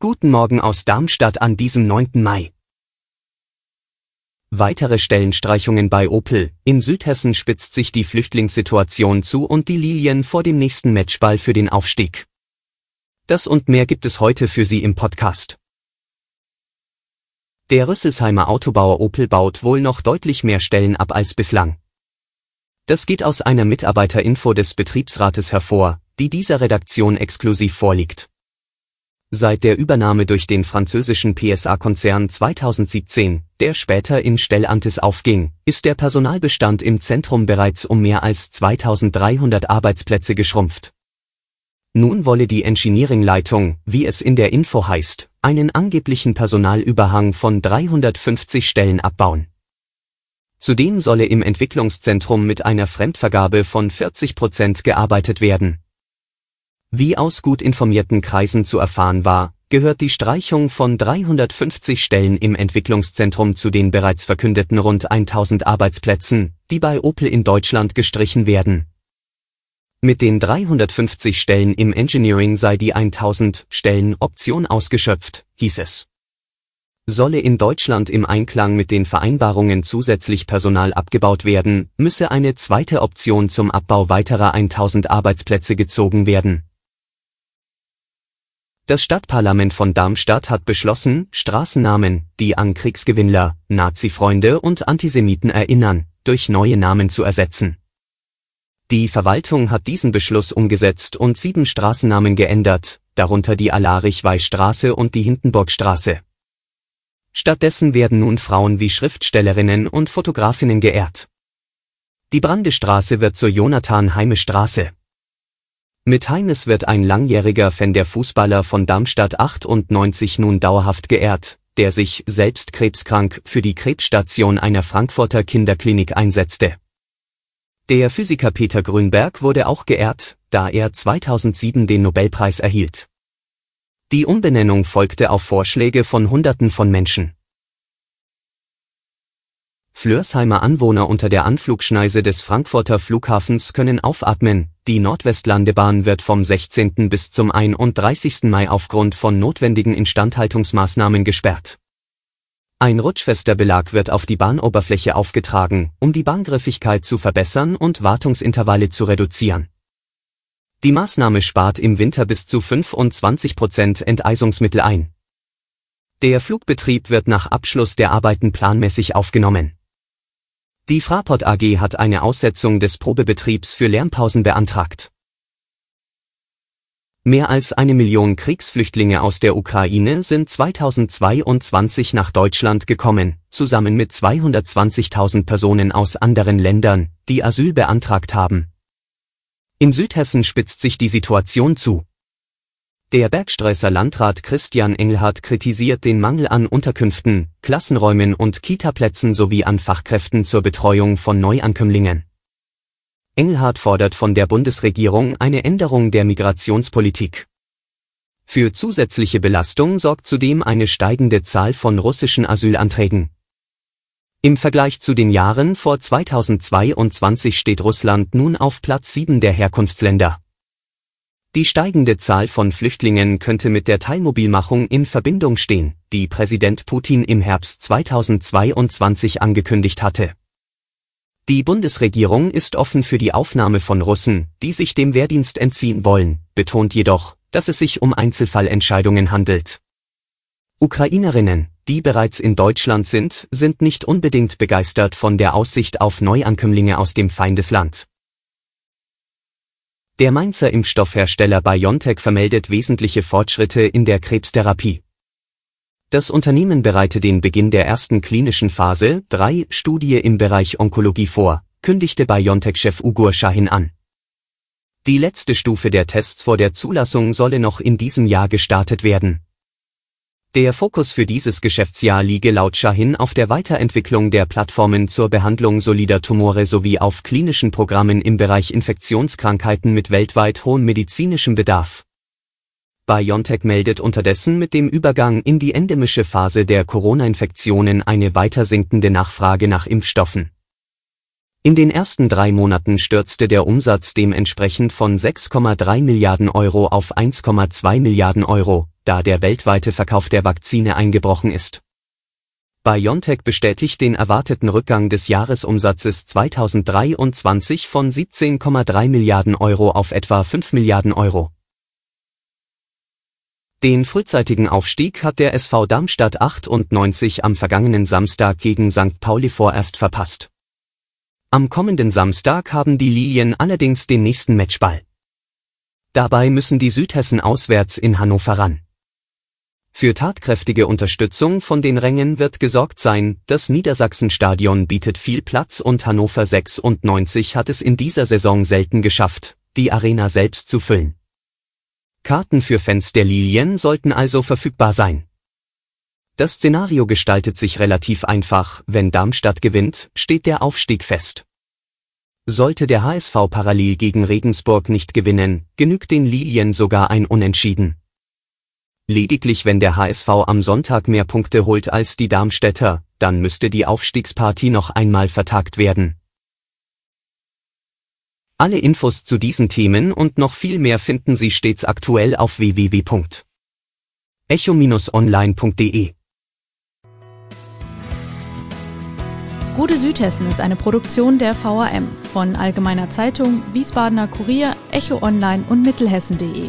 Guten Morgen aus Darmstadt an diesem 9. Mai. Weitere Stellenstreichungen bei Opel. In Südhessen spitzt sich die Flüchtlingssituation zu und die Lilien vor dem nächsten Matchball für den Aufstieg. Das und mehr gibt es heute für Sie im Podcast. Der Rüsselsheimer Autobauer Opel baut wohl noch deutlich mehr Stellen ab als bislang. Das geht aus einer Mitarbeiterinfo des Betriebsrates hervor, die dieser Redaktion exklusiv vorliegt. Seit der Übernahme durch den französischen PSA-Konzern 2017, der später in Stellantis aufging, ist der Personalbestand im Zentrum bereits um mehr als 2300 Arbeitsplätze geschrumpft. Nun wolle die Engineering-Leitung, wie es in der Info heißt, einen angeblichen Personalüberhang von 350 Stellen abbauen. Zudem solle im Entwicklungszentrum mit einer Fremdvergabe von 40 Prozent gearbeitet werden. Wie aus gut informierten Kreisen zu erfahren war, gehört die Streichung von 350 Stellen im Entwicklungszentrum zu den bereits verkündeten rund 1000 Arbeitsplätzen, die bei Opel in Deutschland gestrichen werden. Mit den 350 Stellen im Engineering sei die 1000 Stellen Option ausgeschöpft, hieß es solle in Deutschland im Einklang mit den Vereinbarungen zusätzlich Personal abgebaut werden, müsse eine zweite Option zum Abbau weiterer 1000 Arbeitsplätze gezogen werden. Das Stadtparlament von Darmstadt hat beschlossen, Straßennamen, die an Kriegsgewinnler, Nazi-Freunde und Antisemiten erinnern, durch neue Namen zu ersetzen. Die Verwaltung hat diesen Beschluss umgesetzt und sieben Straßennamen geändert, darunter die Alarich-Weiß-Straße und die Hindenburgstraße. Stattdessen werden nun Frauen wie Schriftstellerinnen und Fotografinnen geehrt. Die Brandestraße wird zur Jonathan-Heime-Straße. Mit Heimes wird ein langjähriger Fan der Fußballer von Darmstadt 98 nun dauerhaft geehrt, der sich, selbst krebskrank, für die Krebsstation einer Frankfurter Kinderklinik einsetzte. Der Physiker Peter Grünberg wurde auch geehrt, da er 2007 den Nobelpreis erhielt. Die Umbenennung folgte auf Vorschläge von Hunderten von Menschen. Flörsheimer Anwohner unter der Anflugschneise des Frankfurter Flughafens können aufatmen, die Nordwestlandebahn wird vom 16. bis zum 31. Mai aufgrund von notwendigen Instandhaltungsmaßnahmen gesperrt. Ein rutschfester Belag wird auf die Bahnoberfläche aufgetragen, um die Bahngriffigkeit zu verbessern und Wartungsintervalle zu reduzieren. Die Maßnahme spart im Winter bis zu 25 Prozent Enteisungsmittel ein. Der Flugbetrieb wird nach Abschluss der Arbeiten planmäßig aufgenommen. Die Fraport AG hat eine Aussetzung des Probebetriebs für Lärmpausen beantragt. Mehr als eine Million Kriegsflüchtlinge aus der Ukraine sind 2022 nach Deutschland gekommen, zusammen mit 220.000 Personen aus anderen Ländern, die Asyl beantragt haben. In Südhessen spitzt sich die Situation zu. Der Bergstreusser Landrat Christian Engelhardt kritisiert den Mangel an Unterkünften, Klassenräumen und Kitaplätzen sowie an Fachkräften zur Betreuung von Neuankömmlingen. Engelhardt fordert von der Bundesregierung eine Änderung der Migrationspolitik. Für zusätzliche Belastung sorgt zudem eine steigende Zahl von russischen Asylanträgen. Im Vergleich zu den Jahren vor 2022 steht Russland nun auf Platz 7 der Herkunftsländer. Die steigende Zahl von Flüchtlingen könnte mit der Teilmobilmachung in Verbindung stehen, die Präsident Putin im Herbst 2022 angekündigt hatte. Die Bundesregierung ist offen für die Aufnahme von Russen, die sich dem Wehrdienst entziehen wollen, betont jedoch, dass es sich um Einzelfallentscheidungen handelt. Ukrainerinnen, die bereits in Deutschland sind, sind nicht unbedingt begeistert von der Aussicht auf Neuankömmlinge aus dem Feindesland. Der Mainzer Impfstoffhersteller BioNTech vermeldet wesentliche Fortschritte in der Krebstherapie. Das Unternehmen bereite den Beginn der ersten klinischen Phase 3 Studie im Bereich Onkologie vor, kündigte BioNTech-Chef Ugur Shahin an. Die letzte Stufe der Tests vor der Zulassung solle noch in diesem Jahr gestartet werden. Der Fokus für dieses Geschäftsjahr liege laut Shahin auf der Weiterentwicklung der Plattformen zur Behandlung solider Tumore sowie auf klinischen Programmen im Bereich Infektionskrankheiten mit weltweit hohem medizinischem Bedarf. BioNTech meldet unterdessen mit dem Übergang in die endemische Phase der Corona-Infektionen eine weiter sinkende Nachfrage nach Impfstoffen. In den ersten drei Monaten stürzte der Umsatz dementsprechend von 6,3 Milliarden Euro auf 1,2 Milliarden Euro, da der weltweite Verkauf der Vakzine eingebrochen ist. BioNTech bestätigt den erwarteten Rückgang des Jahresumsatzes 2023 von 17,3 Milliarden Euro auf etwa 5 Milliarden Euro. Den frühzeitigen Aufstieg hat der SV Darmstadt 98 am vergangenen Samstag gegen St. Pauli vorerst verpasst. Am kommenden Samstag haben die Lilien allerdings den nächsten Matchball. Dabei müssen die Südhessen auswärts in Hannover ran. Für tatkräftige Unterstützung von den Rängen wird gesorgt sein, das Niedersachsenstadion bietet viel Platz und Hannover 96 hat es in dieser Saison selten geschafft, die Arena selbst zu füllen. Karten für Fans der Lilien sollten also verfügbar sein. Das Szenario gestaltet sich relativ einfach, wenn Darmstadt gewinnt, steht der Aufstieg fest. Sollte der HSV parallel gegen Regensburg nicht gewinnen, genügt den Lilien sogar ein Unentschieden. Lediglich wenn der HSV am Sonntag mehr Punkte holt als die Darmstädter, dann müsste die Aufstiegspartie noch einmal vertagt werden. Alle Infos zu diesen Themen und noch viel mehr finden Sie stets aktuell auf www.echo-online.de. Gute Südhessen ist eine Produktion der VRM von Allgemeiner Zeitung, Wiesbadener Kurier, Echo Online und Mittelhessen.de.